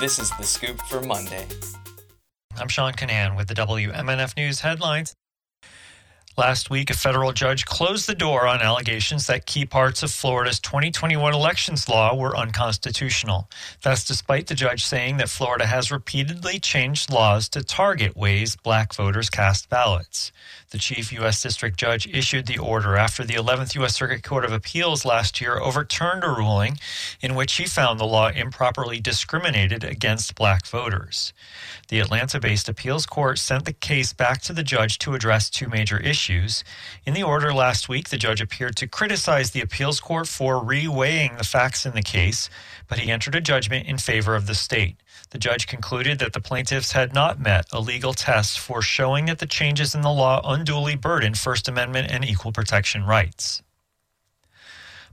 This is the scoop for Monday. I'm Sean Kinane with the WMNF News headlines. Last week, a federal judge closed the door on allegations that key parts of Florida's 2021 elections law were unconstitutional. That's despite the judge saying that Florida has repeatedly changed laws to target ways black voters cast ballots. The chief U.S. District Judge issued the order after the 11th U.S. Circuit Court of Appeals last year overturned a ruling in which he found the law improperly discriminated against black voters. The Atlanta based appeals court sent the case back to the judge to address two major issues. In the order last week, the judge appeared to criticize the appeals court for reweighing the facts in the case, but he entered a judgment in favor of the state. The judge concluded that the plaintiffs had not met a legal test for showing that the changes in the law unduly burdened First Amendment and equal protection rights.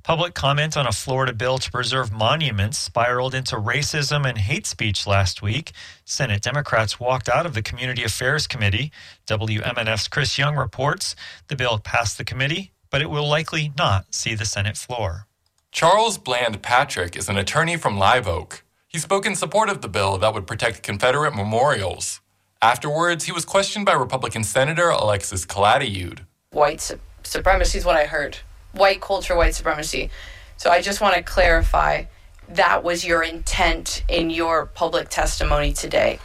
Public comment on a Florida bill to preserve monuments spiraled into racism and hate speech last week. Senate Democrats walked out of the Community Affairs Committee. WMNF's Chris Young reports the bill passed the committee, but it will likely not see the Senate floor. Charles Bland Patrick is an attorney from Live Oak. He spoke in support of the bill that would protect Confederate memorials. Afterwards, he was questioned by Republican Senator Alexis Calatayud. White su- supremacy is what I heard white culture, white supremacy. So I just want to clarify that was your intent in your public testimony today.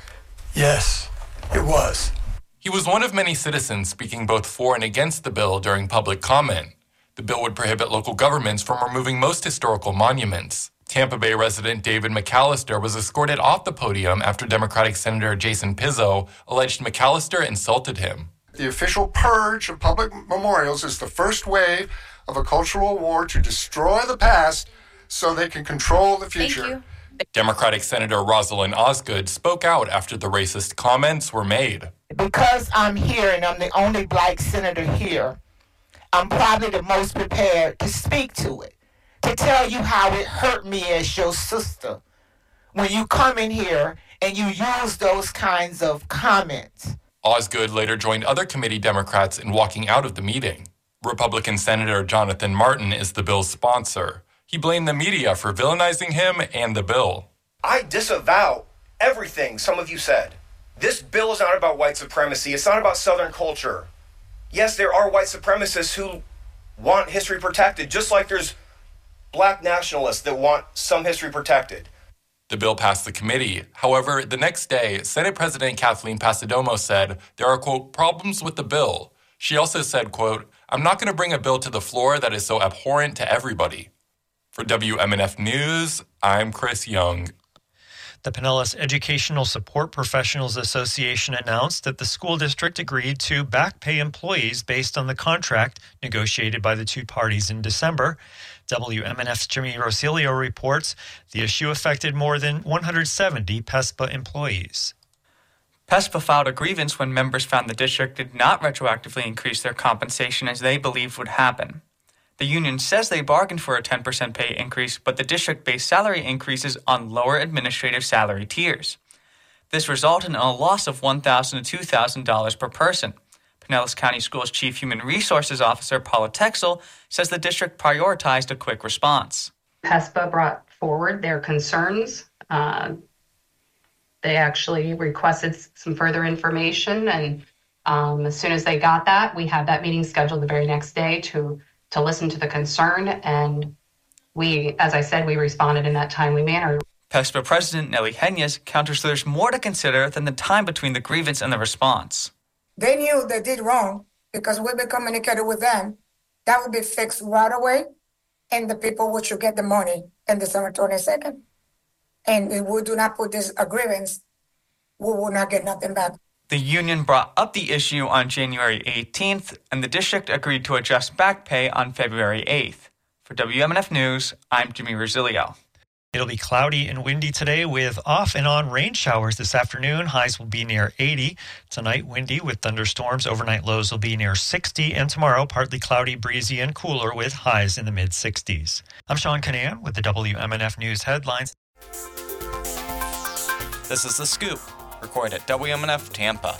Yes, it was. He was one of many citizens speaking both for and against the bill during public comment. The bill would prohibit local governments from removing most historical monuments. Tampa Bay resident David McAllister was escorted off the podium after Democratic Senator Jason Pizzo alleged McAllister insulted him. The official purge of public memorials is the first wave of a cultural war to destroy the past so they can control the future. Democratic Senator Rosalind Osgood spoke out after the racist comments were made. Because I'm here and I'm the only black senator here, I'm probably the most prepared to speak to it, to tell you how it hurt me as your sister when you come in here and you use those kinds of comments. Osgood later joined other committee Democrats in walking out of the meeting. Republican Senator Jonathan Martin is the bill's sponsor. He blamed the media for villainizing him and the bill. I disavow everything some of you said. This bill is not about white supremacy, it's not about Southern culture. Yes, there are white supremacists who want history protected, just like there's black nationalists that want some history protected. The bill passed the committee. However, the next day, Senate President Kathleen Passidomo said there are, quote, problems with the bill. She also said, quote, I'm not going to bring a bill to the floor that is so abhorrent to everybody. For WMNF News, I'm Chris Young. The Pinellas Educational Support Professionals Association announced that the school district agreed to back pay employees based on the contract negotiated by the two parties in December. WMNF's Jimmy Rosilio reports the issue affected more than 170 PESPA employees. PESPA filed a grievance when members found the district did not retroactively increase their compensation as they believed would happen. The union says they bargained for a 10% pay increase, but the district based salary increases on lower administrative salary tiers. This resulted in a loss of 1,000 to $2,000 per person. Pinellas County Schools Chief Human Resources Officer Paula Texel says the district prioritized a quick response. PESPA brought forward their concerns. Uh, they actually requested some further information, and um, as soon as they got that, we had that meeting scheduled the very next day to to listen to the concern. And we, as I said, we responded in that timely manner. PESPA President Nellie Henyes counters there's more to consider than the time between the grievance and the response. They knew they did wrong because we've been communicating with them. That would be fixed right away, and the people would should get the money in December 22nd. And if we do not put this agreements, we will not get nothing back. The union brought up the issue on January 18th, and the district agreed to adjust back pay on February 8th. For WMNF News, I'm Jimmy Rosilio. It'll be cloudy and windy today with off and on rain showers this afternoon. Highs will be near 80. Tonight, windy with thunderstorms. Overnight lows will be near 60. And tomorrow, partly cloudy, breezy, and cooler with highs in the mid 60s. I'm Sean Kinane with the WMNF News headlines. This is The Scoop, recorded at WMNF Tampa.